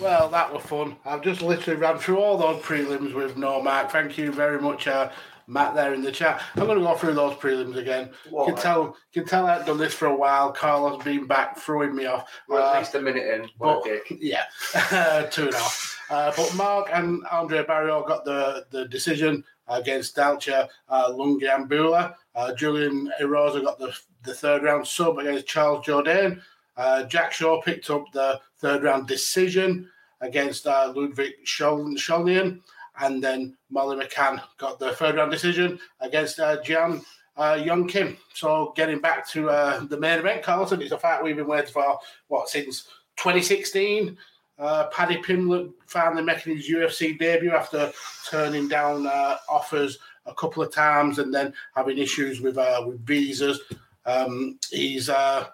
Well, that was fun. I've just literally ran through all those prelims with no Mark. Thank you very much, uh, Matt, there in the chat. I'm going to go through those prelims again. You can tell, can tell I've done this for a while. Carlos been back throwing me off. At Uh, least a minute in. but, What dick. yeah, two and a half. Uh, but Mark and Andre Barriault got the, the decision against Dalcha uh, Lungiambula. Uh, Julian Erosa got the, the third round sub against Charles Jourdain. Uh, Jack Shore picked up the third round decision against uh, Ludwig Schol- Scholnian. And then Molly McCann got the third round decision against uh, Jian uh, Young Kim. So getting back to uh, the main event, Carlton, it's a fight we've been waiting for, what, since 2016? Uh, Paddy Pimblett finally making his UFC debut after turning down uh, offers a couple of times and then having issues with uh, with visas. Um, he's uh,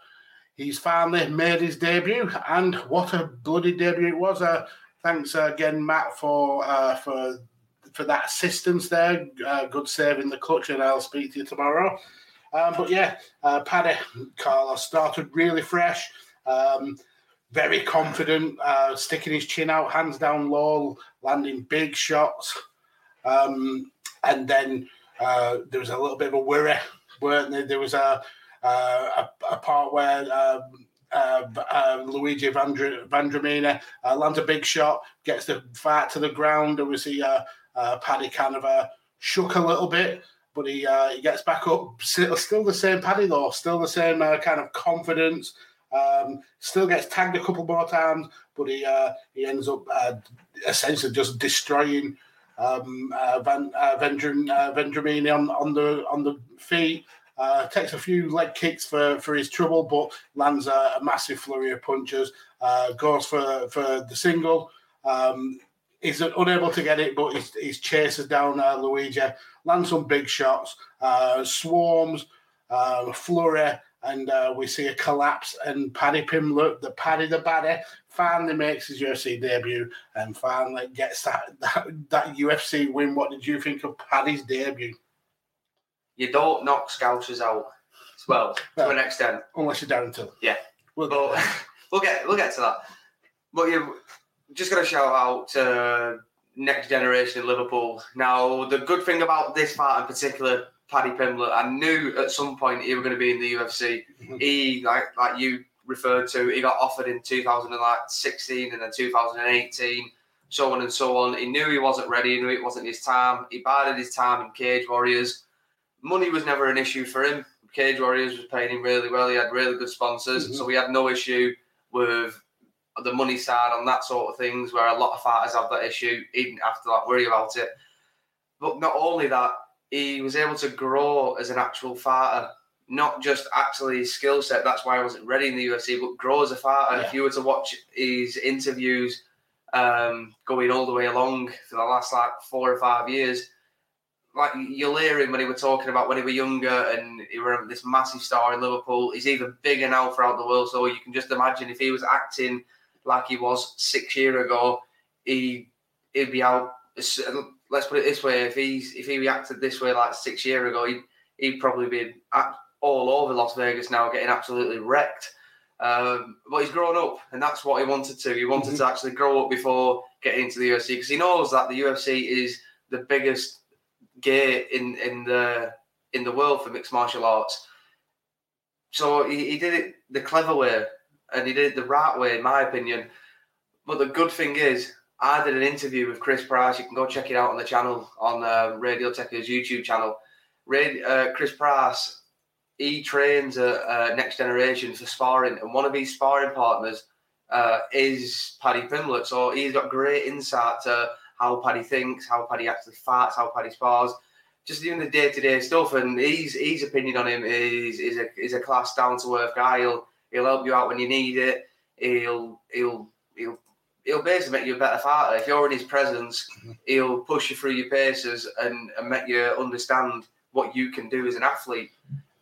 he's finally made his debut, and what a bloody debut it was! Uh, thanks again, Matt, for uh, for for that assistance there. Uh, good save in the clutch, and I'll speak to you tomorrow. Um, but yeah, uh, Paddy Carlos started really fresh. Um, very confident, uh, sticking his chin out, hands down low, landing big shots. Um, and then uh, there was a little bit of a worry, weren't there? There was a a, a part where um, uh, uh, Luigi Vandr- Vandramina uh, lands a big shot, gets the fight to the ground, and we see uh, uh, Paddy kind of uh, shook a little bit, but he uh, he gets back up. Still, still the same Paddy though, still the same uh, kind of confidence. Um, still gets tagged a couple more times, but he uh, he ends up uh, essentially just destroying um, uh, Van uh, Vendram, uh, Vendramini on on the on the feet. Uh, takes a few leg kicks for, for his trouble, but lands a, a massive flurry of punches. Uh, goes for for the single. Um, he's unable to get it, but he, he chases down uh, Luigi, lands some big shots, uh, swarms, uh, flurry, and uh, we see a collapse. And Paddy Pimblett, the Paddy the Baddy, finally makes his UFC debut and finally gets that, that, that UFC win. What did you think of Paddy's debut? You don't knock Scousers out. Well, to Well, an extent. Unless you're Darren Till. Yeah. We'll But we'll get we'll get to that. But you just got to shout out to next generation in Liverpool. Now, the good thing about this part in particular, Paddy Pimblett, I knew at some point he was going to be in the UFC. Mhm. He, like like you referred to, he got offered in 2016 and then 2018, so on and so on. He knew he wasn't ready. He knew it wasn't his time. He bided his time in Cage Warriors. Money was never an issue for him. Cage Warriors was paying him really well. He had really good sponsors, Mhm. so we had no issue with the money side on that sort of things. Where a lot of fighters have that issue, even after that, worry about it. But not only that, he was able to grow as an actual fighter, not just actually his skill set. That's why I wasn't ready in the UFC, but grow as a fighter. Yeah. If you were to watch his interviews um, going all the way along for the last like four or five years, like you'll hear him when he was talking about when he was younger and he was this massive star in Liverpool. He's even bigger now throughout the world. So you can just imagine if he was acting like he was six years ago, he he'd be out. Let's put it this way: if he's if he reacted this way like six years ago, he'd, he'd probably be all over Las Vegas now, getting absolutely wrecked. Um, but he's grown up, and that's what he wanted to. He wanted to actually grow up before getting into the UFC because he knows that the UFC is the biggest gear in in the in the world for mixed martial arts. So he, he did it the clever way, and he did it the right way, in my opinion. But the good thing is, I did an interview with Chris Price. You can go check it out on the channel on uh, Radio Techers YouTube channel. Ray, uh, Chris Price, he trains a, a, next generation for sparring, and one of his sparring partners uh, is Paddy Pimblett. So he's got great insight to how Paddy thinks, how Paddy actually fights, how Paddy spars, just doing the day to day stuff. And his his opinion on him is is a is a class down to earth guy. He'll he'll help you out when you need it. He'll he'll he'll he'll basically make you a better fighter. If you're in his presence, mm-hmm. he'll push you through your paces and, and make you understand what you can do as an athlete.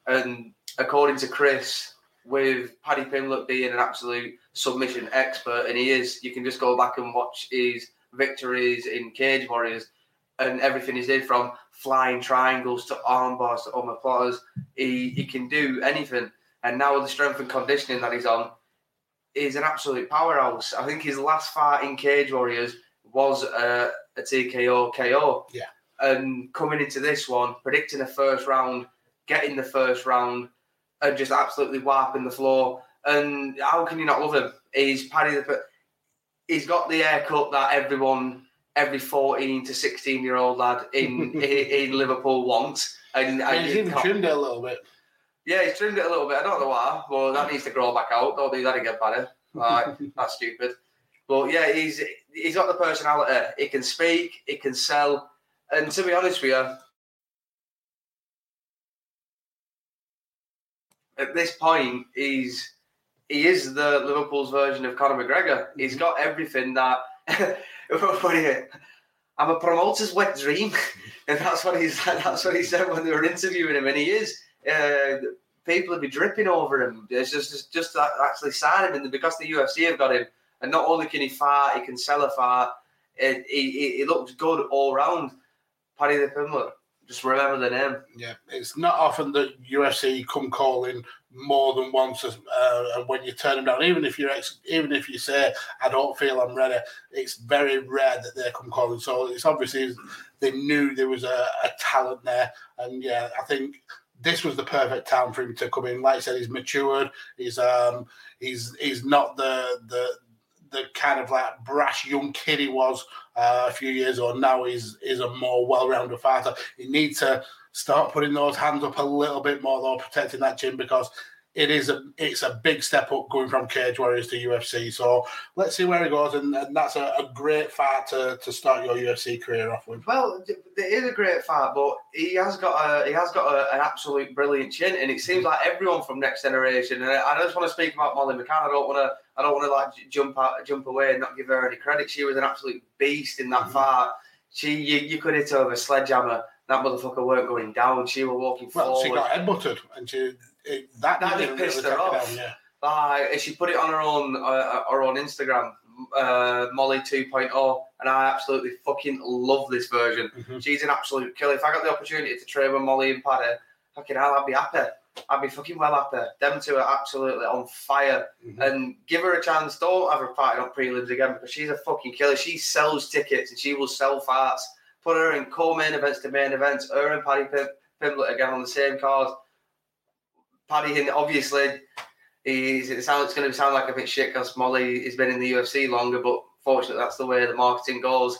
And according to Chris, with Paddy Pimblett being an absolute submission expert, and he is, you can just go back and watch his victories in Cage Warriors and everything he did from flying triangles to arm bars to omoplatas. He, he can do anything. And now with the strength and conditioning that he's on, he's an absolute powerhouse. I think his last fight in Cage Warriors was uh, a TKO KO. Yeah. And coming into this one, predicting the first round, getting the first round, and just absolutely wiping the floor. And how can you not love him? He's Paddy the. He's got the haircut that everyone, every fourteen to sixteen year old lad in in Liverpool wants. And, and he's even trimmed it a little bit. Yeah, he's trimmed it a little bit. I don't know why, but that needs to grow back out. Don't do that again, Paddy. Like, that's stupid. But yeah, he's he's got the personality. He can speak. He can sell. And to be honest with you, at this point, he's he is the Liverpool's version of Conor McGregor. He's mm-hmm. got everything that. I'm a promoter's wet dream, and that's what he's that's what he said when they were interviewing him, and he is. Uh, people would be dripping over him. It's just just, just actually sign him, and because the UFC have got him, and not only can he fight, he can sell a fight. It, he, he looks good all round. Paddy the Pimblett. Just remember the name. Yeah, it's not often that UFC come calling more than once uh, when you turn them down. Even if you ex- even if you say I don't feel I'm ready, it's very rare that they come calling. So it's obviously they knew there was a, a talent there, and yeah, I think this was the perfect time for him to come in. Like I said, he's matured. He's um he's he's not the the the kind of like brash young kid he was uh, a few years ago. Now he's is a more well-rounded fighter. He needs to start putting those hands up a little bit more though, protecting that chin because it is a it's a big step up going from Cage Warriors to UFC. So let's see where he goes, and, and that's a, a, great fight to, to start your UFC career off with. Well, it is a great fight, but he has got a he has got a, an absolute brilliant chin, and it seems like everyone from Next Generation. And I, just want to speak about Molly McCann. I don't want to I don't want to like jump out jump away and not give her any credit. She was an absolute beast in that mm-hmm. fight. She you, you could hit her with a sledgehammer. That motherfucker weren't going down. She was walking well, forward. Well, she got headbutted, and she it, that, that just pissed her off. Down, yeah. Like, she put it on her own uh, her own Instagram, uh, Molly 2.0, and I absolutely fucking love this version. Mm-hmm. She's an absolute killer. If I got the opportunity to train with Molly and Paddy, fucking hell, I'd be happy. I'd be fucking well happy. Them two are absolutely on fire. Mm-hmm. And give her a chance. Don't have her fighting on prelims again because she's a fucking killer. She sells tickets and she will sell fights. Put her in co-main events to main events. Her and Paddy Pimblett again on the same card. Paddy, obviously, he's, it sounds, it's going to sound like a bit shit because Molly has been in the UFC longer, but fortunately, that's the way the marketing goes.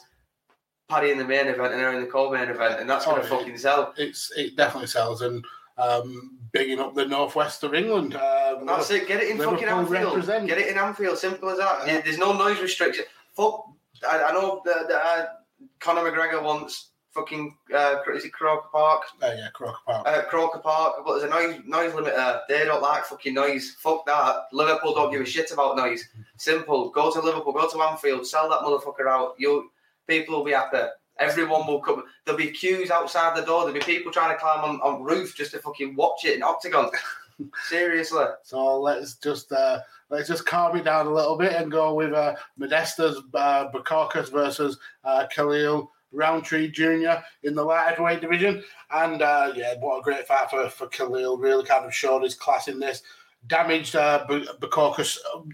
Paddy in the main event and her in the co-main event, and that's going to oh, fucking sell. It's it definitely sells, and um, bigging up the northwest of England. Um, that's it. Get it in Liverpool fucking Anfield. Represent. Get it in Anfield. Simple as that. Yeah. There's no noise restriction. Fuck. I, I know that, that uh, Conor McGregor wants fucking uh, is it Croker Park? Oh yeah, Croker Park. Uh, Croker Park, but there's a noise noise limiter. They don't like fucking noise. Fuck that. Liverpool don't give a shit about noise. Simple. Go to Liverpool. Go to Anfield. Sell that motherfucker out. You people will be happy. Everyone will come. There'll be queues outside the door. There'll be people trying to climb on, on roof just to fucking watch it in Octagon. Seriously. So let's just uh, let's just calm it down a little bit and go with uh, Modestas uh, versus uh, Khalil Rountree Jr. in the light heavyweight division. And uh, yeah, what a great fight for, for Khalil. Really kind of showed his class in this. Damaged uh, Bukauskas um,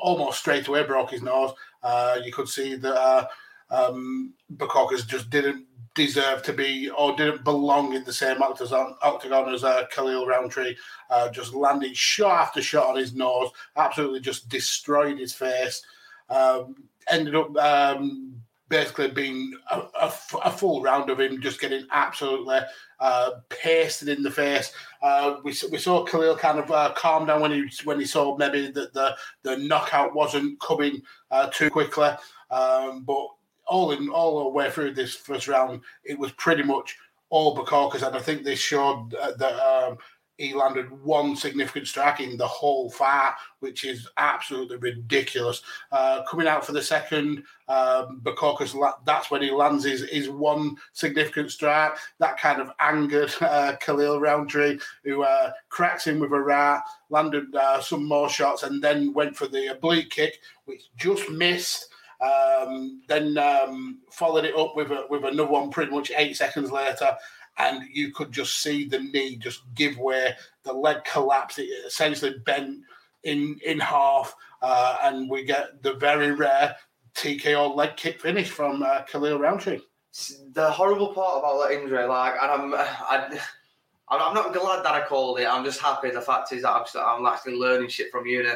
almost straight away, broke his nose. Uh, you could see that uh, um, Bukauskas just didn't deserve to be or didn't belong in the same octagon, as uh, Khalil Rountree. Uh, just landed shot after shot on his nose, absolutely just destroyed his face. Um, ended up um, basically being a, full round of him just getting absolutely uh, pasted in the face. Uh, we, we saw Khalil kind of uh, calm down when he when he saw maybe that the the knockout wasn't coming uh, too quickly. Um, but all in all the way through this first round, it was pretty much all Bukauskas, and I think this showed that um, he landed one significant strike in the whole fight, which is absolutely ridiculous. Uh, coming out for the second, um, Bukauskas, that's when he lands his, his one significant strike. That kind of angered uh, Khalil Rountree, who uh, cracks him with a right, landed uh, some more shots, and then went for the oblique kick, which just missed. Um, then um, followed it up with a, with another one pretty much eight seconds later, and you could just see the knee just give way, the leg collapse, it essentially bent in in half, uh, and we get the very rare TKO leg kick finish from uh, Khalil Rountree. The horrible part about that injury, like, and I'm, I, I'm not glad that I called it. I'm just happy. The fact is that I'm, I'm actually learning shit from you.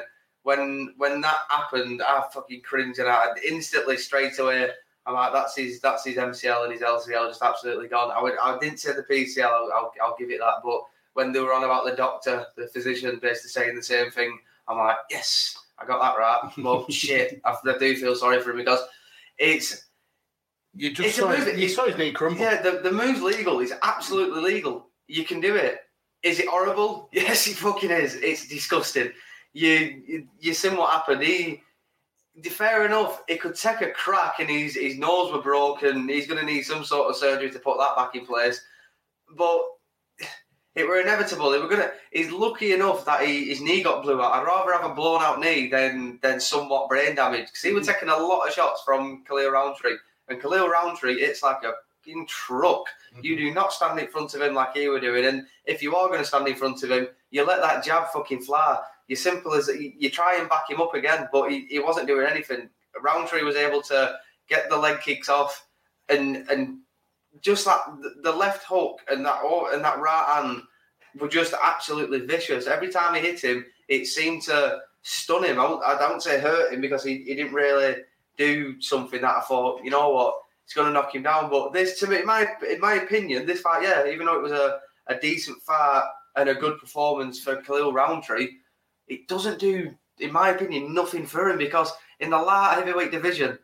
When when that happened, I fucking cringed and I instantly straight away I'm like, that's his, that's his MCL and his LCL just absolutely gone. I would, I didn't say the PCL. I'll, I'll, I'll give it that. But when they were on about the doctor, the physician, basically saying the same thing, I'm like, yes, I got that right. But shit, I, I do feel sorry for him because it's. You just it's saw, his, you saw his knee crumble. Yeah, the, the move's legal. It's absolutely legal. You can do it. Is it horrible? Yes, it fucking is. It's disgusting. You you, you seen what happened. He fair enough, it could take a crack and his, his nose were broken. He's going to need some sort of surgery to put that back in place. But it were inevitable. They were going to. He's lucky enough that he, his knee got blew out. I'd rather have a blown out knee than than somewhat brain damage because he was mm. taking a lot of shots from Khalil Rountree, And Khalil Rountree it's like a fucking truck. Mm-hmm. You do not stand in front of him like he were doing. And if you are going to stand in front of him, you let that jab fucking fly you simple as you try and back him up again, but he, he wasn't doing anything. Rountree was able to get the leg kicks off and and just that the left hook and that oh, and that right hand were just absolutely vicious. Every time he hit him, it seemed to stun him. I, I don't say hurt him because he, he didn't really do something that I thought, you know what, it's going to knock him down. But this, to me, in my in my opinion, this fight, yeah, even though it was a, a decent fight and a good performance for Khalil Rountree, it doesn't do, in my opinion, nothing for him because in the light heavyweight division,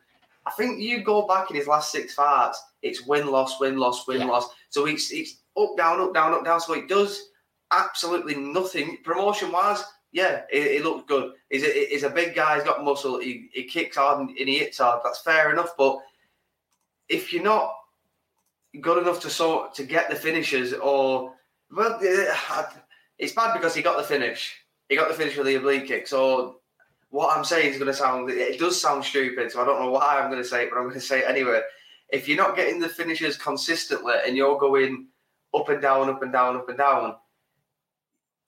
I think you go back in his last six fights, it's win loss, win loss, win yeah. loss. So it's it's up down, up down, up down. So it does absolutely nothing promotion wise. Yeah, it, it looks good. He's a, he's a big guy. He's got muscle. He, he kicks hard and, and he hits hard. That's fair enough. But if you're not good enough to sort to get the finishes, or well, it's bad because he got the finish he got the finish with the oblique kick. So what I'm saying is going to sound, it does sound stupid. So I don't know why I'm going to say it, but I'm going to say it anyway. If you're not getting the finishes consistently and you're going up and down, up and down, up and down,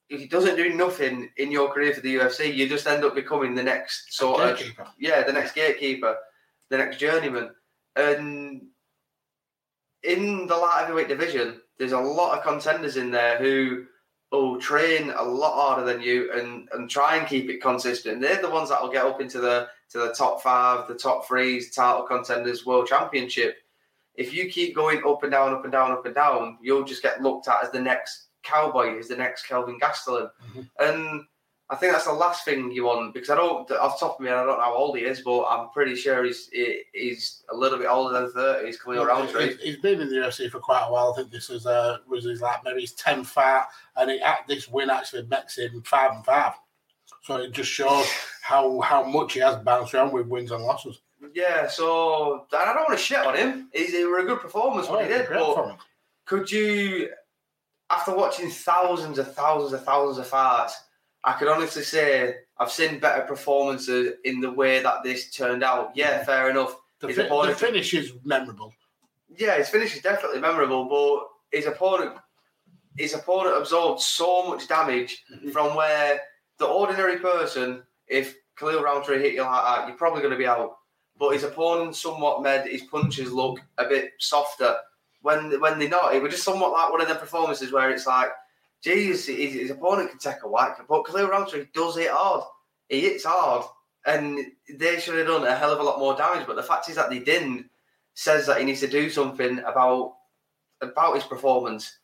if it doesn't do nothing in your career for the UFC, you just end up becoming the next sort of yeah, the next gatekeeper, the next journeyman. And in the light heavyweight division, there's a lot of contenders in there who will train a lot harder than you and and try and keep it consistent. They're the ones that will get up into the to the top five, the top threes, title contenders, world championship. If you keep going up and down, up and down, up and down, you'll just get looked at as the next cowboy, as the next Kelvin Gastelum. Mm-hmm. And I think that's the last thing you want because I don't, off top of me, I don't know how old he is, but I'm pretty sure he's he's a little bit older than 30. He's coming around he's, he's been in the UFC for quite a while. I think this was uh, was his like maybe his 10th fight, and it, this win actually makes him five and five. So it just shows how how much he has bounced around with wins and losses. Yeah, so I don't want to shit on him. He's it was a good performance oh, what he did, but could you, after watching thousands of thousands of thousands of fights? I could honestly say I've seen better performances in the way that this turned out. Yeah, fair enough. The, fi- the finish is memorable. Yeah, his finish is definitely memorable, but his opponent his opponent absorbed so much damage mm-hmm. from where the ordinary person, if Khalil Rountree hit you like that, you're probably going to be out. But his opponent somewhat made his punches look a bit softer when when they're not. It was just somewhat like one of the performances where it's like, geez, his, his opponent can take a whack, but Khalil Rountree does it hard. He hits hard, and they should have done a hell of a lot more damage. But the fact is that they didn't. Says that he needs to do something about about his performance.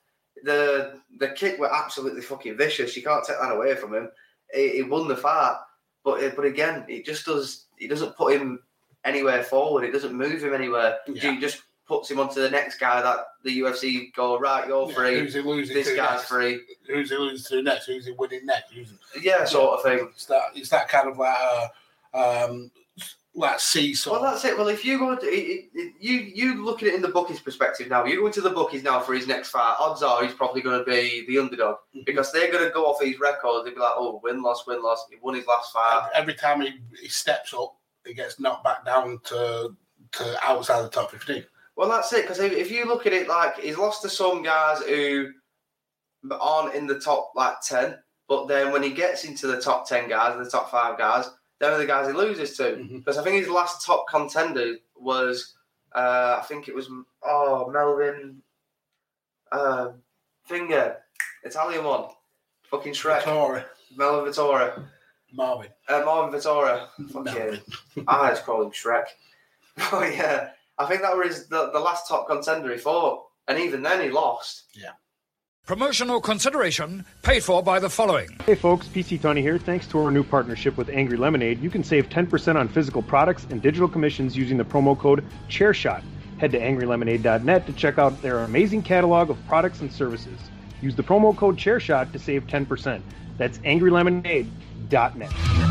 The the kick were absolutely fucking vicious. You can't take that away from him. He, he won the fight, but uh, but again, it just does. It doesn't put him anywhere forward. It doesn't move him anywhere. Yeah. He just puts him onto the next guy that the UFC go right. You're Yeah, free. Who's he losing This guy's next? free. Who's he losing to next? Who's he winning next? Who's, Yeah, sort of thing. it's that it's that kind of like a, um like seesaw. Well, that's it. Well, if you go, to, it, it, you you look at it in the bookies' perspective now. You go into the bookies now for his next fight. Odds are he's probably going to be the underdog Mhm. because they're going to go off his record. They'll be like, "Oh, win loss, win loss. He won his last fight." Every time he, he steps up, he gets knocked back down to to outside the top fifteen. Well, that's it. Because if, if you look at it, like he's lost to some guys who aren't in the top like ten, but then when he gets into the top ten guys, the top five guys, they're the guys he loses to. Mhm. Because I think his last top contender was, uh, I think it was, oh Melvin, uh, Finger, Italian one, fucking Shrek, Vittori, Melvin Vittora, Marvin, uh, Marvin Vittora. Melvin. Fucking, I just call him Shrek. Oh yeah, I think that was the, the last top contender he fought, and even then he lost. Yeah. Promotional consideration paid for by the following. Hey folks, PC Tony here. Thanks to our new partnership with Angry Lemonade, you can save 10% on physical products and digital commissions using the promo code ChairShot. Head to angrylemonade.net to check out their amazing catalog of products and services. Use the promo code ChairShot to save 10%. That's angrylemonade.net.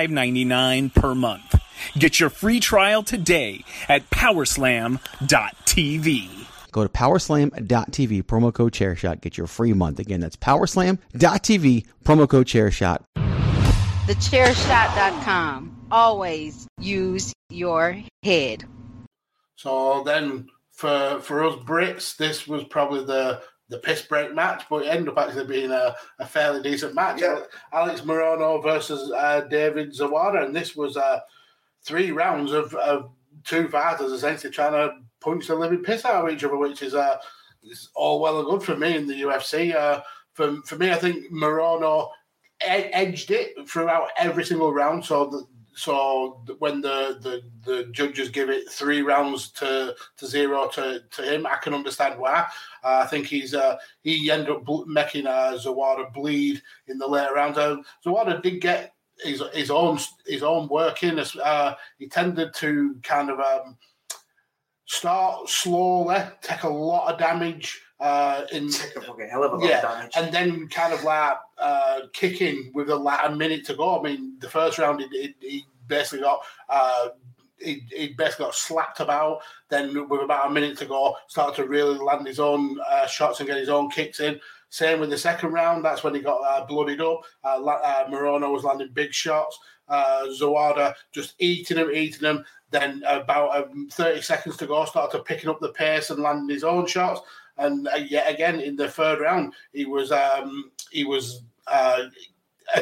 $5.99 per month. Get your free trial today at powerslam.tv. Go to powerslam.tv, promo code chairshot, get your free month. Again, that's powerslam.tv, promo code chairshot. Thechairshot.com. Always use your head. So then for for us Brits, this was probably the the piss break match, but it ended up actually being a, a fairly decent match. Yeah. Alex Morono versus uh, David Zawada, and this was uh, three rounds of, of two fighters essentially trying to punch the living piss out of each other, which is uh, all well and good for me in the UFC. Uh, for for me, I think Morono ed- edged it throughout every single round. So the, so when the, the the judges give it three rounds to to zero to, to him, I can understand why. Uh, I think he's uh, he ended up making uh, Zawada bleed in the later rounds. Uh, Zawada did get his his own his own work in. Uh, he tended to kind of um, start slowly, take a lot of damage uh, in Take a fucking hell of a lot Yeah, of damage. and then kind of like uh, kicking with a, like a minute to go. I mean, the first round he, basically got uh, he, he basically got slapped about. Then with about a minute to go, started to really land his own uh, shots and get his own kicks in. Same with the second round. That's when he got uh, bloodied up. Uh, uh, Morono was landing big shots. Uh, Zawada just eating him, eating him. Then about um, 30 seconds to go, started to picking up the pace and landing his own shots. And uh, yet again in the third round, he was um, he was uh,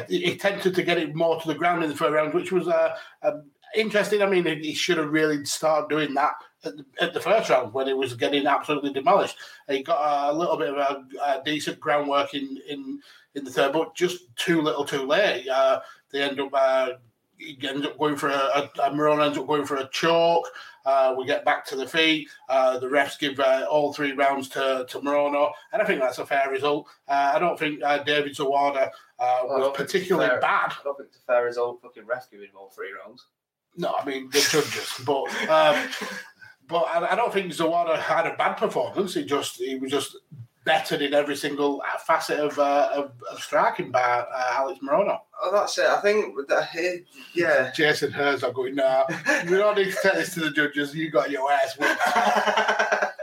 he attempted to get it more to the ground in the third round, which was uh, um, interesting. I mean, he he should have really started doing that at the, at the first round when it was getting absolutely demolished. He got a little bit of a, a decent groundwork in, in in the third, but just too little, too late. Uh, they end up. Uh, he ends up going for a, a, a Morono ends up going for a choke. Uh, we get back to the feet. Uh, the refs give uh, all three rounds to, to Morono, and I think that's a fair result. Uh, I don't think uh, David Zawada uh, was don't think it's particularly fair. bad. I don't think it's a fair result. Fucking ref giving him all three rounds. No, I mean the judges, but um, but I, I don't think Zawada had a bad performance. He just he was just bettered in every single facet of, uh, of, of striking by uh, Alex Morono. Oh, that's it. I think, that, eh, yeah. Jason Herzog going, nah, we don't need to take this to the judges. You got your ass whipped.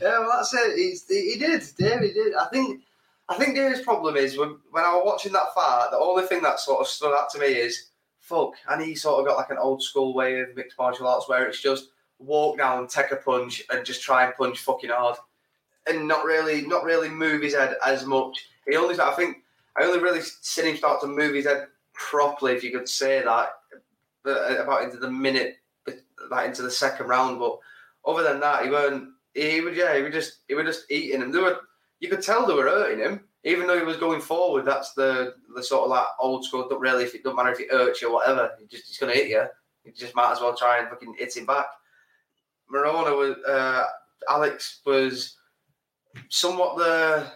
yeah, well, that's it. He's, he did. David did. I think. I think David's problem is when, when I was watching that fight, the only thing that sort of stood out to me is fuck. And he sort of got like an old school way of mixed martial arts where it's just walk down, take a punch, and just try and punch fucking hard, and not really, not really move his head as much. He only, I think, I only really seen him start to move his head properly, if you could say that, about into the minute, like into the second round. But other than that, he weren't. He would, yeah, he would just, he would just eating him. They were, you could tell they were hurting him, even though he was going forward. That's the the sort of like old school. Don't really, if it don't matter if it hurts you or whatever, he just he's gonna hit you. You just might as well try and fucking hit him back. Morono was uh, Alex was somewhat the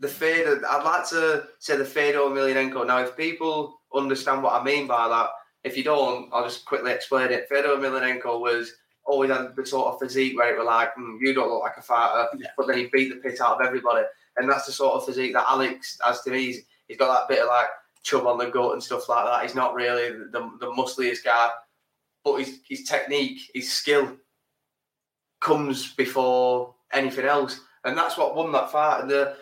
the Fedor. I'd like to say the Fedor Emelianenko. Now, if people understand what I mean by that, if you don't, I'll just quickly explain it. Fedor Emelianenko was always had the sort of physique where it was like, mm, you don't look like a fighter, yeah. but then he beat the piss out of everybody. And that's the sort of physique that Alex has to me. He's, he's got that bit of like chub on the gut and stuff like that. He's not really the, the muscliest guy, but his, his technique, his skill comes before anything else. And that's what won that fight. And the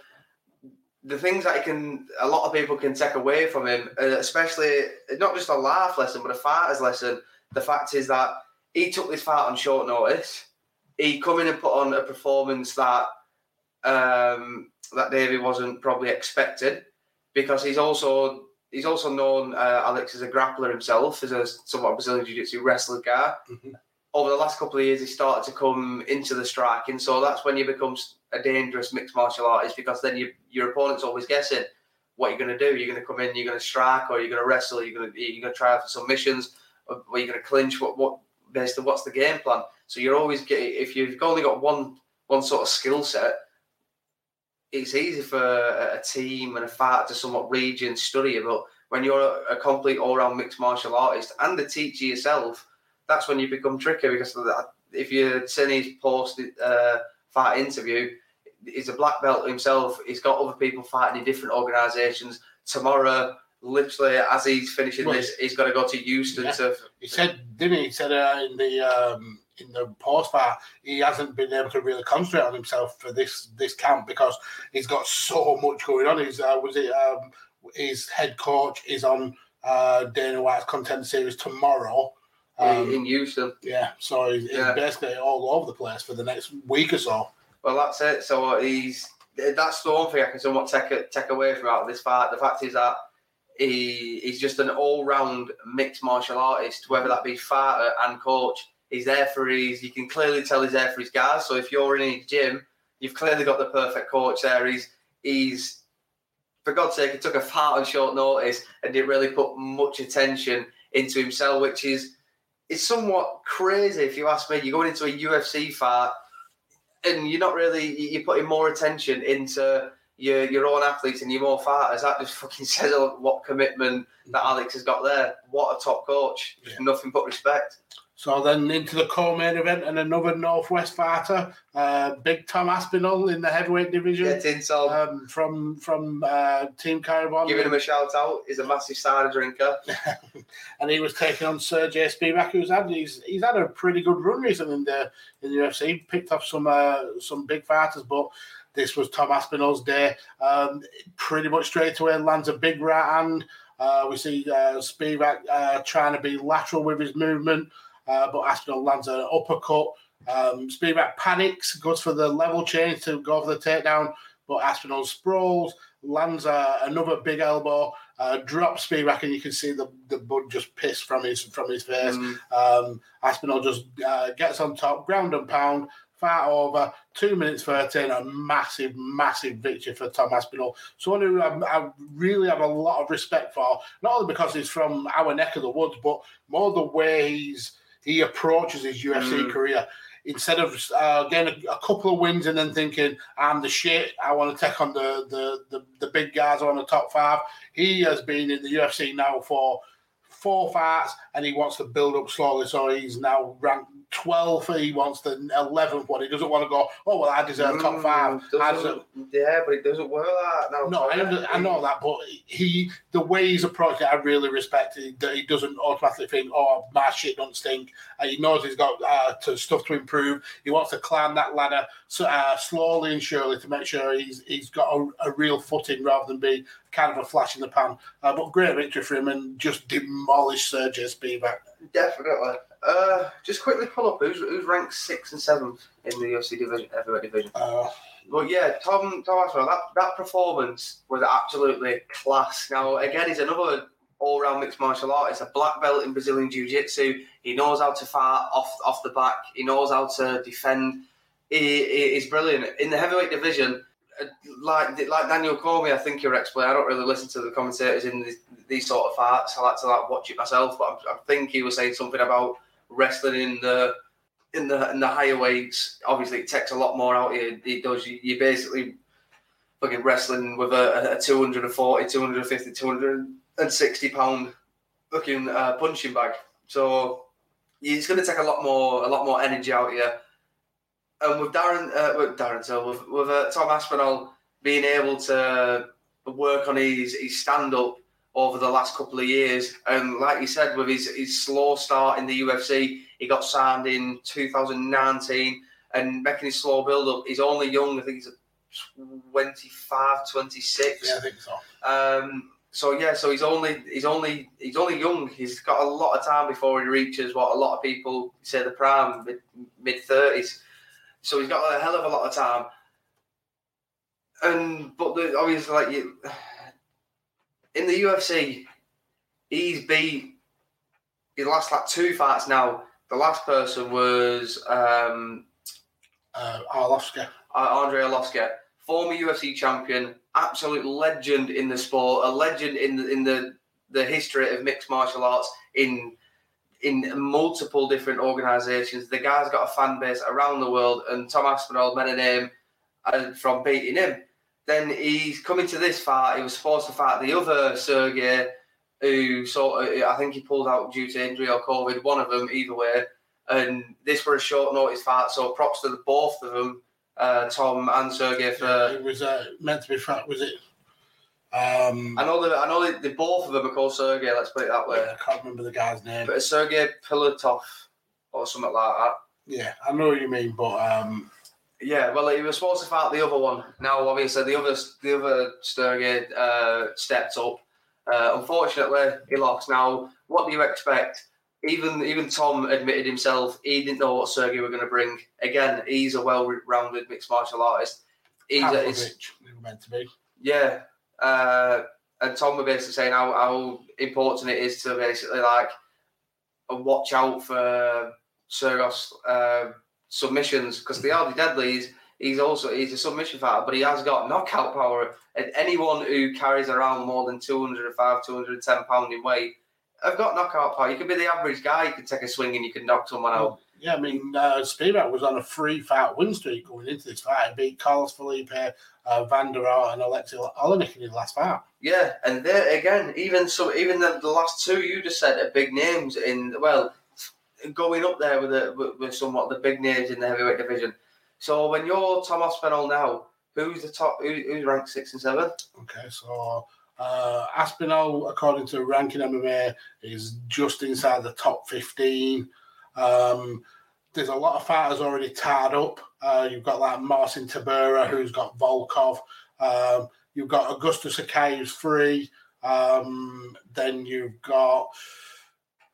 the things that can, a lot of people can take away from him, uh, especially not just a life lesson, but a fighter's lesson. The fact is that he took this fight on short notice. He come in and put on a performance that um, that Davey wasn't probably expected because he's also he's also known uh, Alex as a grappler himself, as a somewhat Brazilian Jiu-Jitsu wrestler guy. Mm-hmm. Over the last couple of years, he started to come into the striking, so that's when you become a dangerous mixed martial artist because then you, your opponent's always guessing what you're going to do. You're going to come in, you're going to strike, or you're going to wrestle. You're going to you're going to try out for submissions, uh, or, or you're going to clinch. What what basically what's the game plan? So you're always getting if you've only got one one sort of skill set, it's easy for a, team and a fighter to somewhat read you and study you. But when you're a, a complete all round mixed martial artist and the teacher yourself, that's when you become tricky because if you're seeing his post uh, fight interview, he's a black belt himself. He's got other people fighting in different organisations. Tomorrow, literally, as he's finishing well, this, he's got to go to Houston. Yeah. To, he said, didn't he? He said uh, in the um, in the post fight, he hasn't been able to really concentrate on himself for this this camp because he's got so much going on. He's uh, was it um, his head coach is on uh, Dana White's Contender Series tomorrow. Um, in Houston. Yeah, so he's, yeah. he's, basically all over the place for the next week or so. Well, that's it. So he's that's the one thing I can somewhat take take away from out of this fight. The fact is that he he's just an all round mixed martial artist, whether that be fighter and coach. He's there for his. You can clearly tell he's there for his guys. So if you're in his gym, you've clearly got the perfect coach there. He's he's for God's sake, he took a fight on short notice and didn't really put much attention into himself, which is it's somewhat crazy if you ask me. You're going into a UFC fight and you're not really you're putting more attention into your your own athletes and your more fighters. That just fucking says what commitment that Alex has got there. What a top coach! Just yeah. nothing but respect. So then into the co-main event and another Northwest fighter, uh, Big Tom Aspinall in the heavyweight division. Get in, Tom. Um, from from uh, Team Kaobon. Giving him a shout out. He's a massive cider drinker. and he was taking on Sergey Spivak, who's had he's, he's had a pretty good run recently in the in the UFC. He picked up some uh, some big fighters, but this was Tom Aspinall's day. Um, pretty much straight away lands a big right hand. Uh, we see uh, Spivak uh, trying to be lateral with his movement uh, but Aspinall lands an uppercut. Um, Spivak panics, goes for the level change to go for the takedown, but Aspinall sprawls, lands uh, another big elbow, uh, drops Spivak, and you can see the, the blood just piss from his from his face. Mm. Um, Aspinall just uh, gets on top, ground and pound, fight over, two minutes 13, a massive, massive victory for Tom Aspinall. Someone who I, I, really have a lot of respect for, not only because he's from our neck of the woods, but more the way he's he approaches his UFC mm. career. Instead of uh, getting a, a, couple of wins and then thinking I'm the shit, I want to take on the, the the the big guys on the top five. He has been in the UFC now for four fights, and he wants to build up slowly. So he's now ranked 12th, he wants the 11th one. He doesn't want to go, oh, well, I deserve top five. Mm, I doesn't- deserve, yeah, but it doesn't work like that now. no, I, under, I know that, but he, the way he's approached it, I really respect it. That he doesn't automatically think, "Oh, my shit don't stink." Uh, he knows he's got uh, to, stuff to improve. He wants to climb that ladder so, uh, slowly and surely to make sure he's he's got a, a real footing rather than be kind of a flash in the pan. Uh, but great victory for him and just demolish Sergey Spivak. Definitely. Uh, just quickly pull up who's, who's ranked sixth and seventh in the UFC division, heavyweight division. Uh, But yeah, Tom Tom Aspinall, that, that performance was absolutely class. Now again, he's another all-round mixed martial artist, a black belt in Brazilian Jiu-Jitsu. He knows how to fight off off the back. He knows how to defend. He, he- he's brilliant in the heavyweight division. uh, Like like Daniel Cormier, I think you're explaining. I don't really listen to the commentators in these, these sort of fights. I like to like watch it myself. But I, I think he was saying something about wrestling in the in the in the higher weights. Obviously, it takes a lot more out you. It does. You, you're basically fucking wrestling with a, a 240, 250, 260 pound fucking uh, punching bag. So it's going to take a lot more a lot more energy out you. And with Darren, uh, with Darren, so with, with uh, Tom Aspinall being able to work on his, his stand up over the last couple of years, and like you said, with his, his slow start in the UFC, he got signed in 2019 and making his slow build up. He's only young, I think he's 25, 26. yeah, I think so. Um, so yeah, so he's only he's only he's only young. He's got a lot of time before he reaches what a lot of people say the prime mid thirties. So he's got a hell of a lot of time. And but the, obviously, like you, in the UFC, he's beat his lost like two fights now. The last person was um, Uh, Arlovska. uh, Andre Arlovski, former UFC champion, absolute legend in the sport, a legend in the in the, the history of mixed martial arts in in multiple different organisations. The guy's got a fan base around the world, and Tom Aspinall made a name uh, from beating him. Then he's coming to this fight. He was supposed to fight the other Sergey, who sort of I think he pulled out due to injury or COVID. One of them, either way. And this was a short notice fight, so props to the both of them, uh, Tom and Sergey for. it was uh, meant to be. Fra- Was it? Um, I know that I know that the both of them are called Sergey. Let's put it that way. I can't remember the guy's name. But it's Sergey Pilatov or something like that. Yeah, I know what you mean, but um, Yeah, well, he was supposed to fight the other one. Now, obviously, the other the other Sergey uh, stepped up. Uh, unfortunately, he lost. Now, what do you expect? Even even Tom admitted himself he didn't know what Sergey were going to bring. Again, he's a well-rounded mixed martial artist. He's, he's Pavlovich, he was meant to be. Yeah. Uh, and Tom were basically saying how, how important it is to basically like watch out for Sergos uh, submissions because the Hardy Deadly he's, he's also he's a submission fighter, but he has got knockout power. And anyone who carries around more than 205, 210 pound in weight have got knockout power. You could be the average guy, you could take a swing and you can knock someone out. Yeah, I mean, uh, Spivak was on a free fight win streak going into this fight. He beat Carlos Felipe, uh, Van der and Alexei Oleinik in his last fight. Yeah, and there again, even so, even the, the last two you just said are big names in well, going up there with, the, with with somewhat the big names in the heavyweight division. So when you're Tom Aspinall now, who's the top? Who, who's ranked six and seven? Okay, so uh, Aspinall, according to Ranking MMA, is just inside the top 15. Um, there's a lot of fighters already tied up. Uh, you've got like Marcin Tybura, who's got Volkov. Um, you've got Augustus Sakai, who's free. Um, then you've got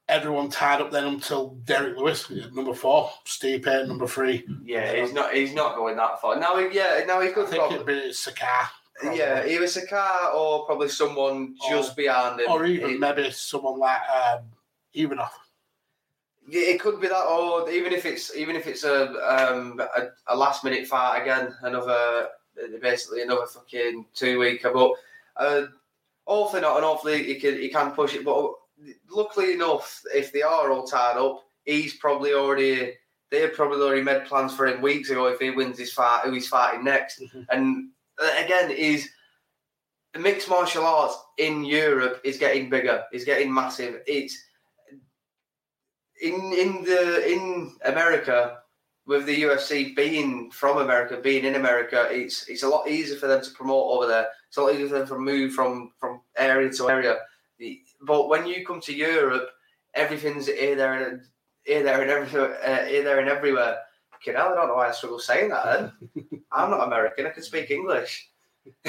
everyone tied up then until Derrick Lewis, number four, Steve number three. Yeah, he's not. He's not going that far. Now, he, yeah, now he's I got. think it'd be probably. Yeah, either Sakar or probably someone just behind him. Or even It- maybe someone like um, Ivanov. Yeah, it could be that, or even if it's even if it's a um, a, a last minute fight again, another basically another fucking two weeker. But uh, hopefully not, and hopefully he can he can push it. But luckily enough, if they are all tied up, he's probably already they've probably already made plans for him weeks ago if he wins his fight, who he's fighting next. And uh, again, is mixed martial arts in Europe is getting bigger, is getting massive. It's in in the in America with the UFC being from America, being in America, it's it's a lot easier for them to promote over there. It's a lot easier for them to move from from area to area. But when you come to Europe, everything's here, there, and here, there, and everywhere. Uh, here, there, and everywhere. Okay, now I don't know why I struggle saying that. Then I'm not American. I can speak English.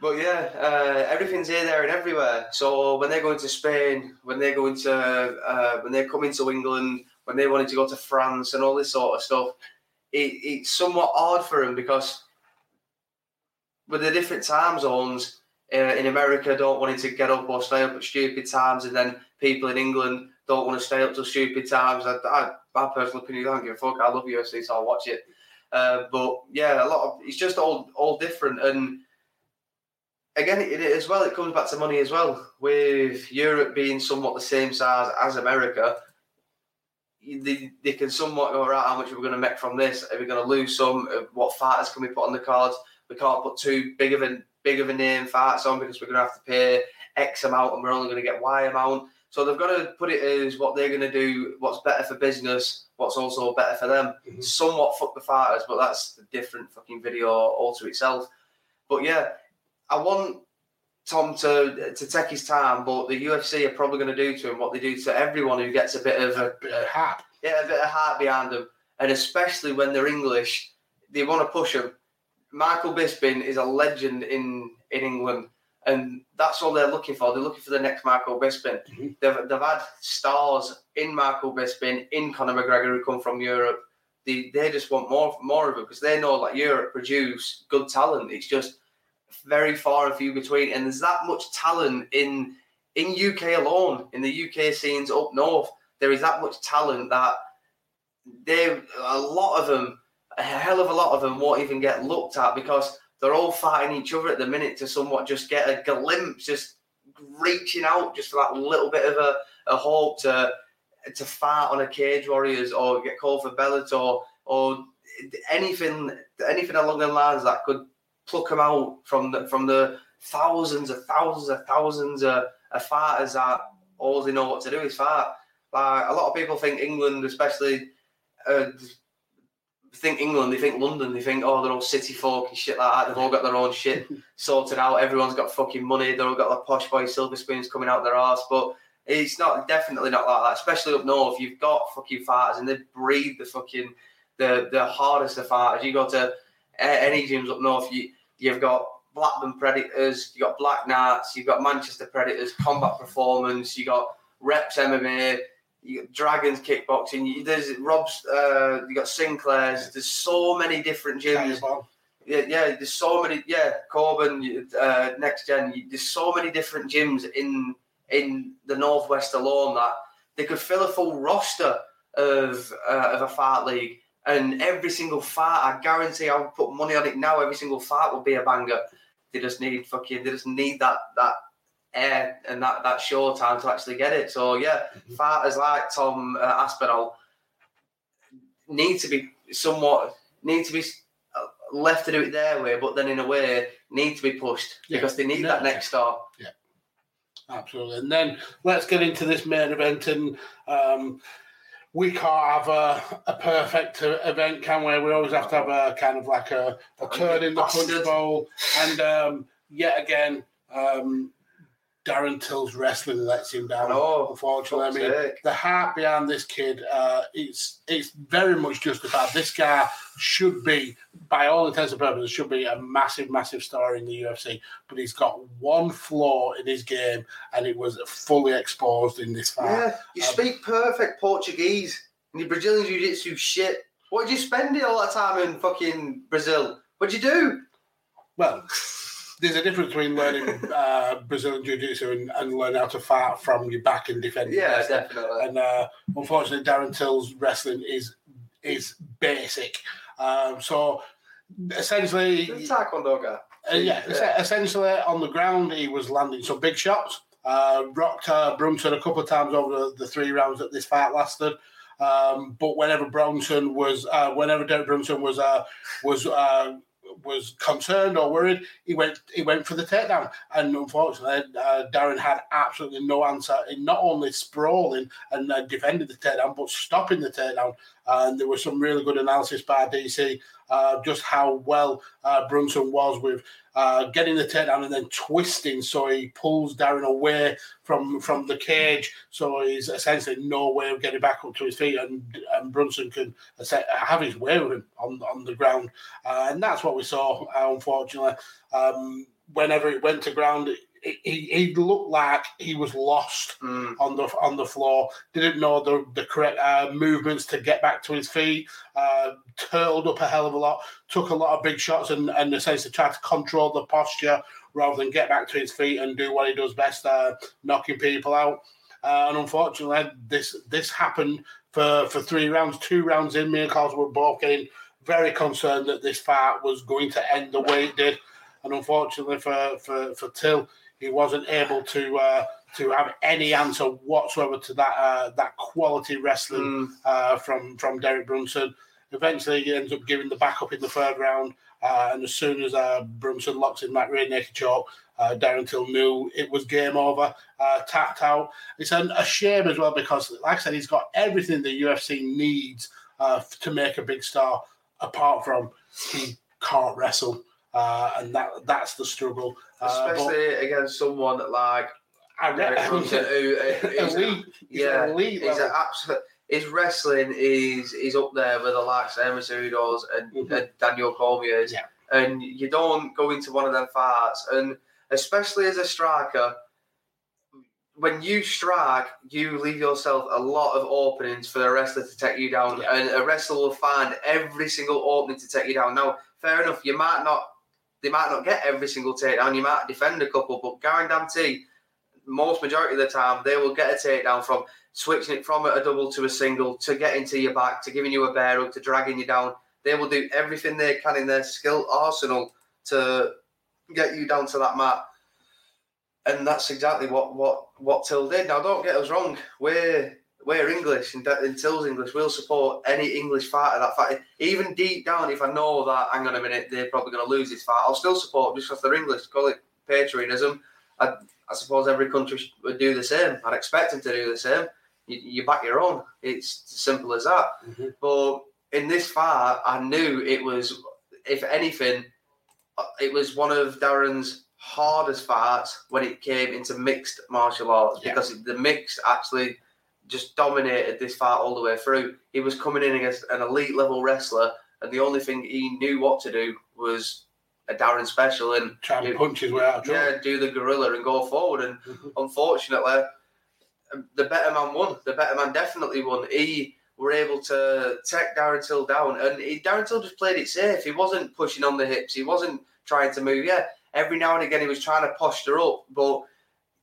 but yeah, uh, everything's here, there, and everywhere. So when they're going to Spain, when they're going to, uh, when they're coming to England, when they wanted to go to France, and all this sort of stuff, it, it's somewhat hard for them because with the different time zones uh, in America don't want to get up or stay up at stupid times, and then people in England don't want to stay up till stupid times. I, I, my personal opinion, I don't give a fuck. I love UFC, so I'll watch it. Uh, but yeah, a lot of it's just all all different, and again, it, as well, it comes back to money as well. With Europe being somewhat the same size as America, they, they can somewhat go right. How much are we going to make from this? Are we going to lose some? What fighters can we put on the cards? We can't put too big of a big of a name fights on because we're going to have to pay X amount and we're only going to get Y amount. So they've got to put it as what they're going to do, what's better for business, what's also better for them. Mm-hmm. Somewhat fuck the fighters, but that's a different fucking video all to itself. But yeah, I want Tom to to take his time, but the UFC are probably going to do to him what they do to everyone who gets a bit of a, bit of heart. Yeah, a bit of heart behind them, and especially when they're English, they want to push them. Michael Bisping is a legend in in England, and that's all they're looking for. They're looking for the next Michael Bisping. Mm-hmm. They've, they've had stars in Michael Bisping, in Conor McGregor who come from Europe. They, they just want more more of it because they know like Europe produce good talent. It's just very far and few between, and there's that much talent in in UK alone, in the UK scenes up north. There is that much talent that they a lot of them, a hell of a lot of them, won't even get looked at because they're all fighting each other at the minute to somewhat just get a glimpse, just reaching out just for that little bit of a, a hope to to fight on a Cage Warriors or get called for Bellator or anything anything along the lines that could pluck them out from the from the thousands of thousands of thousands of, of fighters that all they know what to do is fight. Like a lot of people think England, especially, uh, think England, they think London, they think oh they're all city folk and shit like that. They've all got their own shit sorted out. Everyone's got fucking money. They've all got the posh boy silver spoons coming out their arse, but. It's not definitely not like that, especially up north. You've got fucking fighters, and they breed the fucking the the hardest of fighters. You go to any gyms up north, you You've got Blackburn Predators, you've got Black Knights, you've got Manchester Predators, Combat Performance, you've got Reps MMA, you got Dragons Kickboxing. You, there's Rob's, uh, you got Sinclair's. There's so many different gyms. Yeah, yeah. There's so many. Yeah, Kaobon, uh, Next Gen. There's so many different gyms in in the northwest alone that they could fill a full roster of uh, of a fight league. And every single fight, I guarantee I'll put money on it now. Every single fight will be a banger. They just need fucking, they just need that that air and that that show time to actually get it. So yeah, mm-hmm. fighters like Tom uh, Aspinall need to be somewhat need to be uh, left to do it their way, but then in a way need to be pushed yeah. because they need that next star. Yeah, absolutely. And then let's get into this main event and. Um, we can't have a, a perfect event, can we? We always have to have a kind of like a, a turn in the punch bowl. And um, yet again, um, Darren Till's wrestling lets him down. Oh, unfortunately, I mean sake. the heart behind this kid, uh, it's it's very much justified. This guy should be, by all intents and purposes, should be a massive, massive star in the UFC. But he's got one flaw in his game, and it was fully exposed in this fight. Yeah, you um, speak perfect Portuguese, and your Brazilian jiu-jitsu shit. What did you spend all that time in fucking Brazil? What'd you do? Well there's a difference between learning uh, Brazilian Jiu-Jitsu and, and learning how to fight from your back and defend. Yeah, wrestling. definitely. And uh, unfortunately, Darren Till's wrestling is is basic. Um, so essentially, taekwondo guy. Uh, yeah, yeah, essentially on the ground, he was landing some big shots. Uh, rocked uh, Brunson a couple of times over the, the three rounds that this fight lasted. Um, but whenever Brunson was, uh, whenever Derek Brunson was uh, was uh, was concerned or worried, he went he went for the takedown, and unfortunately, uh, Darren had absolutely no answer in not only sprawling and uh, the takedown, but stopping the takedown. and there was some really good analysis by DC uh, just how well uh, Brunson was with uh, getting the takedown and then twisting, so he pulls Darren away from from the cage, so he's essentially no way of getting back up to his feet, and, and Brunson can have his way with him on on the ground, uh, and that's what we saw. Uh, unfortunately, um, whenever it went to ground, he, he looked like he was lost mm. on the on the floor. Didn't know the the correct uh, movements to get back to his feet. Uh, turtled up a hell of a lot. Took a lot of big shots and and essentially tried to control the posture rather than get back to his feet and do what he does best, uh, knocking people out. Uh, and unfortunately, this this happened for for three rounds. Two rounds in, me and Carlos were both getting very concerned that this fight was going to end the way it did. And unfortunately for for for Till, he wasn't able to uh, to have any answer whatsoever to that uh, that quality wrestling mm. uh, from from Derek Brunson. Eventually, he ends up giving the backup in the third round, uh, and as soon as uh, Brunson locks in that rear naked choke, uh, Darren Till knew it was game over, tapped out. It's an, a shame as well because, like I said, he's got everything the UFC needs to make a big star. Apart from he can't wrestle. Uh, and that that's the struggle. Uh, Especially but, against someone like Derek Brunson, who, elite. yeah, elite he's an absolute. His wrestling is is up there with the likes of Henry Cejudos and, mm-hmm. and Daniel Cormier's. Yeah. And you don't go into one of them fights, and especially as a striker, when you strike, you leave yourself a lot of openings for the wrestler to take you down, yeah. and a wrestler will find every single opening to take you down. Now, fair enough, you might not they might not get every single takedown. You might defend a couple, but guarantee most majority of the time they will get a takedown from switching it from a double to a single to getting to your back to giving you a bear hug to dragging you down. They will do everything they can in their skill arsenal to get you down to that mat. And that's exactly what what what Till did. Now, don't get us wrong. We're we're English and, and Till's English. We'll support any English fighter that fight. Even deep down, if I know that, hang on a minute, they're probably going to lose this fight, I'll still support just because they're English. Call it patriotism. I, I suppose every country would do the same. I'd expect them to do the same. You, you back your own. It's simple as that. Mm-hmm. But in this fight, I knew it was, if anything, it was one of Darren's hardest fights when it came into mixed martial arts yeah. because the mixed actually just dominated this fight all the way through. He was coming in against an elite level wrestler, and the only thing he knew what to do was a Darren special and try to punch his way out. Yeah, do the gorilla and go forward. And mm-hmm. unfortunately, the better man won. The better man definitely won. He were able to take Darren Till down, and he, Darren Till just played it safe. He wasn't pushing on the hips. He wasn't trying to move. Yeah, every now and again he was trying to posture up, but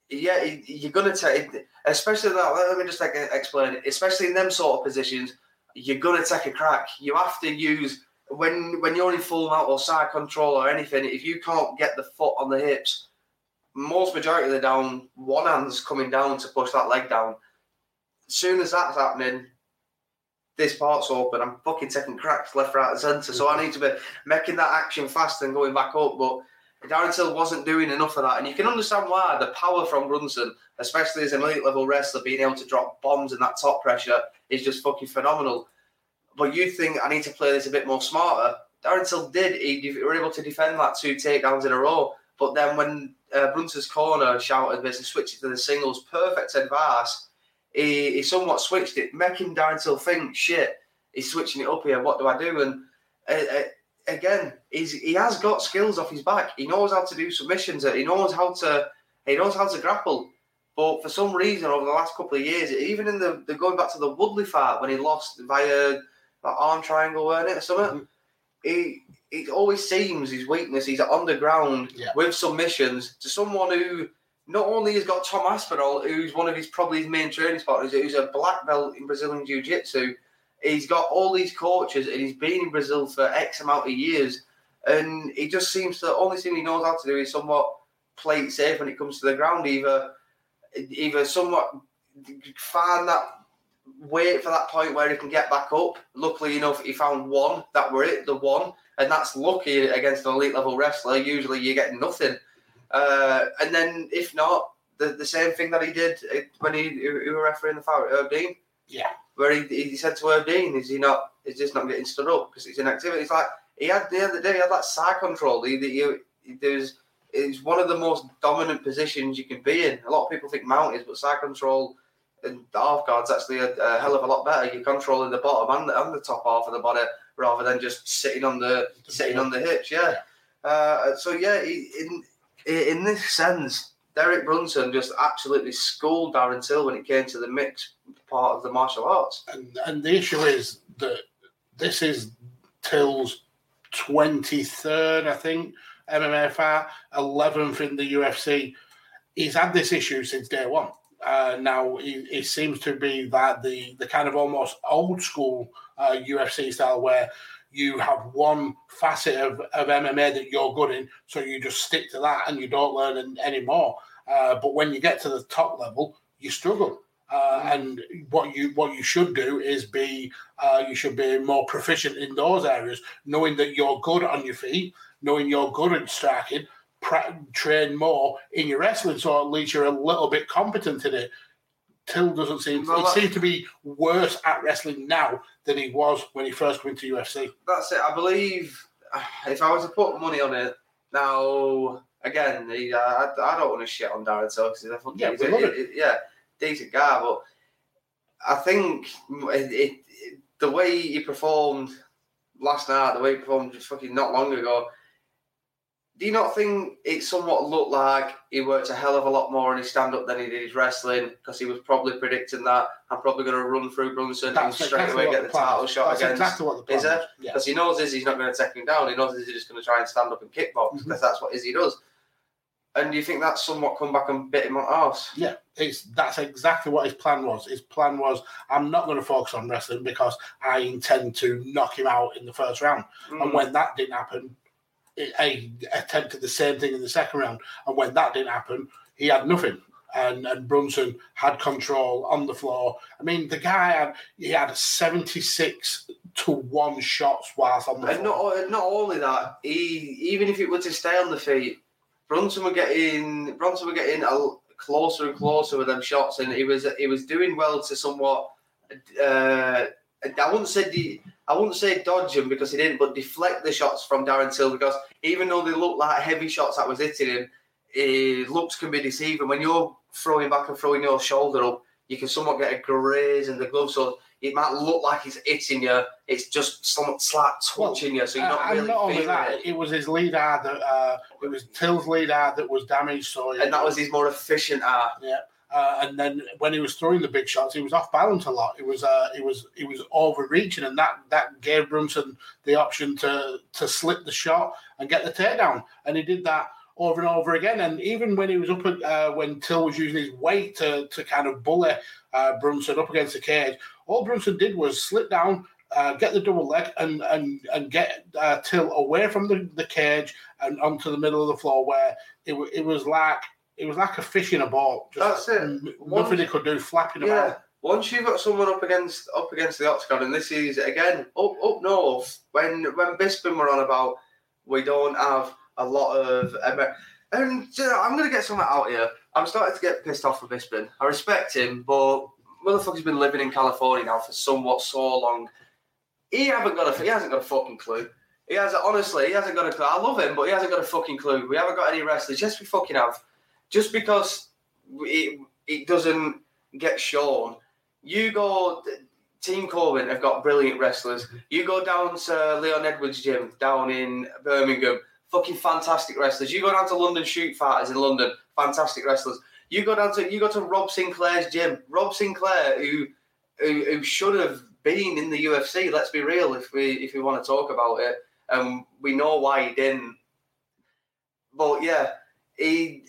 yeah, you're gonna take, especially that. Let me just like explain it. Especially in them sort of positions, you're gonna take a crack. You have to use when when you're in full mount or side control or anything. If you can't get the foot on the hips, most majority of the down, one hand's coming down to push that leg down. As soon as that's happening, this part's open. I'm fucking taking cracks left, right, and centre. So I mm-hmm. need to be making that action fast and going back up, but Darren Till wasn't doing enough of that, and you can understand why. The power from Brunson, especially as an elite level wrestler, being able to drop bombs in that top pressure is just fucking phenomenal. But you think I need to play this a bit more smarter? Darren Till did. He were able to defend that two takedowns in a row. But then when uh, Brunson's corner shouted, basically switch it to the singles, perfect advice. He, he somewhat switched it, making Darren Till think, shit, he's switching it up here. What do I do? And uh, uh again, he's he has got skills off his back. He knows how to do submissions. He knows how to he knows how to grapple. But for some reason, over the last couple of years, even in the, the going back to the Woodley fight when he lost via that arm triangle, weren't it, or something? Mm-hmm. He it always seems his weakness. He's on the ground yeah. with submissions to someone who not only has got Tom Aspinall, who's one of his probably his main training partners, who's a black belt in Brazilian Jiu Jitsu, he's got all these coaches and he's been in Brazil for X amount of years. And he just seems to, the only thing he knows how to do is somewhat play it safe when it comes to the ground. Either, either somewhat find that wait for that point where he can get back up. Luckily enough, he found one. That were it, the one, and that's lucky against an elite level wrestler. Usually, you get nothing, uh, and then if not, the, the same thing that he did uh, when he, he were refereeing the foul, Herb Dean, Yeah. Where he, he said to Herb Dean, "Is he not? Is this not getting stood up because it's inactivity?" It's like he had the other day. He had that side control. He, he, he, there's it's one of the most dominant positions you can be in. A lot of people think mount is, but side control and the half guard's actually a, a hell of a lot better. You're controlling the bottom and the, and the top half of the body rather than just sitting on the sitting on the hips. Yeah. Uh, so yeah, he, in in this sense, Derek Brunson just absolutely schooled Darren Till when it came to the mix part of the martial arts. And, and the issue is that this is Till's 23rd, I think, MMA fight, 11th in the UFC. He's had this issue since day one. Uh, now, it, he seems to be that the, the kind of almost old school uh, UFC style where you have one facet of, of MMA that you're good in, so you just stick to that and you don't learn an- any more. Uh, but when you get to the top level, you struggle. Uh, and what you what you should do is be uh, you should be more proficient in those areas, knowing that you're good on your feet, knowing you're good at striking, pra- train more in your wrestling, so at least you're a little bit competent in it. Till doesn't seem Well, he seems to be worse at wrestling now than he was when he first went to UFC. That's it. I believe if I was to put money on it now, again, he, uh, I, I don't want to shit on Darren Till because a fucking Yeah, he's we a- love it. it- yeah, decent guy, but I think it, it, it- the way he performed last night, the way he performed just fucking not long ago. Do you not think it somewhat looked like he worked a hell of a lot more on his stand up than he did his wrestling? Because he was probably predicting that I'm probably going to run through Brunson and straight away get the the title is. shot That's against. exactly what the Is plan yeah. Because he knows Izzy's not going to take him down. He knows Izzy's just going to try and stand up and kickbox Mm-hmm. because that's what Izzy does. And do you think that's somewhat come back and bit him on the arse? Yeah, it's that's exactly what his plan was. His plan was, I'm not going to focus on wrestling because I intend to knock him out in the first round. Mm. And when that didn't happen, it, he attempted the same thing in the second round. And when that didn't happen, he had nothing. And and Brunson had control on the floor. I mean, the guy had he had 76 to one shots whilst on the And floor. not not only that, he even if it were to stay on the feet, Brunson were getting Brunson were getting closer and closer with them shots, and he was he was doing well to somewhat. Uh, I wouldn't say I wouldn't say dodge him because he didn't, but deflect the shots from Darren Till because even though they looked like heavy shots that was hitting him, eh, looks can be deceiving. When you're throwing back and throwing your shoulder up, you can somewhat get a graze in the glove, so it might look like he's hitting you. It's just somewhat slight touching you, so you're not Uh, and really not only that, it. it was his lead eye that uh, it was Till's lead eye that was damaged. So And that was his more efficient eye. Yeah. Uh, and then when he was throwing the big shots, he was off balance a lot. It was uh, it was he was overreaching, and that that gave Brunson the option to to slip the shot and get the takedown, and he did that over and over again. And even when he was up, at, uh, when Till was using his weight to to kind of bully uh, Brunson up against the cage, all Brunson did was slip down. Uh, get the double leg and and and get uh, Till away from the, the cage and onto the middle of the floor where it, wa- it was like it was like a fish in a ball. Just That's it. One- Nothing he could do, flapping Yeah. about. Once you've got someone up against up against the octagon, and this is again up up north when when Bisping were on about we don't have a lot of Amer- and you know, I'm gonna get something out here. I'm starting to get pissed off with Bisping. I respect him, but motherfucker's been living in California now for somewhat so long. He haven't got a he hasn't got a fucking clue. He has honestly he hasn't got a clue. I love him, but he hasn't got a fucking clue. We haven't got any wrestlers. Yes, we fucking have. Just because it it doesn't get shown. You go, Team Kaobon have got brilliant wrestlers. You go down to Leon Edwards' gym down in Birmingham, fucking fantastic wrestlers. You go down to London Shoot Fighters in London, fantastic wrestlers. You go down to you go to Rob Sinclair's gym. Rob Sinclair, who who, who should have been in the UFC. Let's be real, if we if we want to talk about it, and we know why he didn't. But yeah, he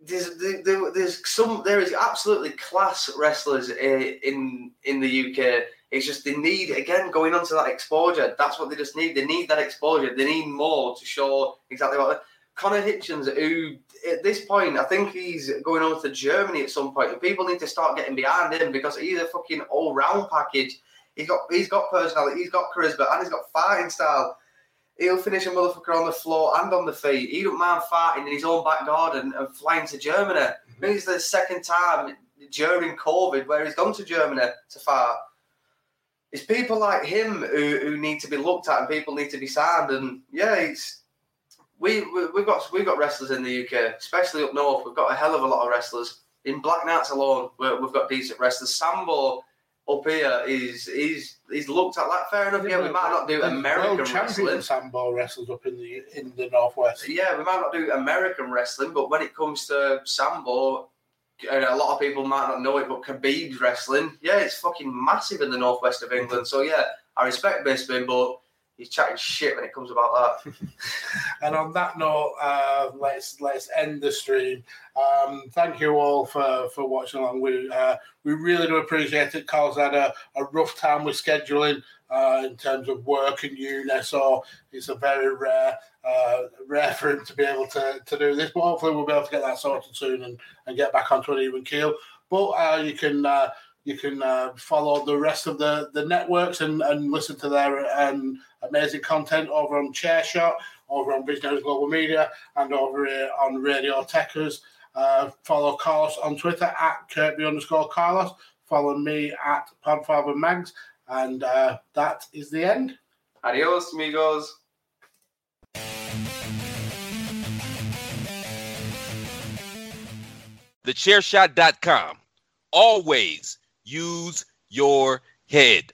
there's there, there's some there is absolutely class wrestlers uh, in in the UK. It's just they need again going on to that exposure. That's what they just need. They need that exposure. They need more to show exactly what. Connor Hitchens, who at this point, I think he's going over to Germany at some point, and people need to start getting behind him because he's a fucking all round package. He's got he's got personality, he's got charisma, and he's got fighting style. He'll finish a motherfucker on the floor and on the feet. He don't mind fighting in his own back garden and flying to Germany. I mean, it's the second time during COVID where he's gone to Germany to fight. It's people like him who, who need to be looked at and people need to be signed. And yeah, it's we, we we've got we've got wrestlers in the UK, especially up north. We've got a hell of a lot of wrestlers in Black Knights alone. We've got decent wrestlers. Sambo up here is is is looked at like fair enough. Yeah, we might not do American World wrestling. sambo wrestlers up in the in the northwest. Yeah, we might not do American wrestling, but when it comes to Sambo, a lot of people might not know it, but Khabib's wrestling, yeah, it's fucking massive in the northwest of England. So yeah, I respect Bisping, but he's chatting shit when it comes about that. And on that note, uh, let's let's end the stream. Um, thank you all for, for watching along. We uh, we really do appreciate it. Carl's had a, a rough time with scheduling uh, in terms of work and uni, so it's a very rare uh, rare for him to be able to, to do this. But hopefully, we'll be able to get that sorted soon and, and get back onto an even keel. But uh, you can. You can uh, follow the rest of the, the networks and, and listen to their um, amazing content over on Chairshot, over on Visionaries Global Media, and over here on Radio Techers. Uh, follow Carlos on Twitter at Kirby underscore Carlos. Follow me at Podfather Mags. And uh, that is the end. Adios, amigos. TheChairShot.com. Always use your head.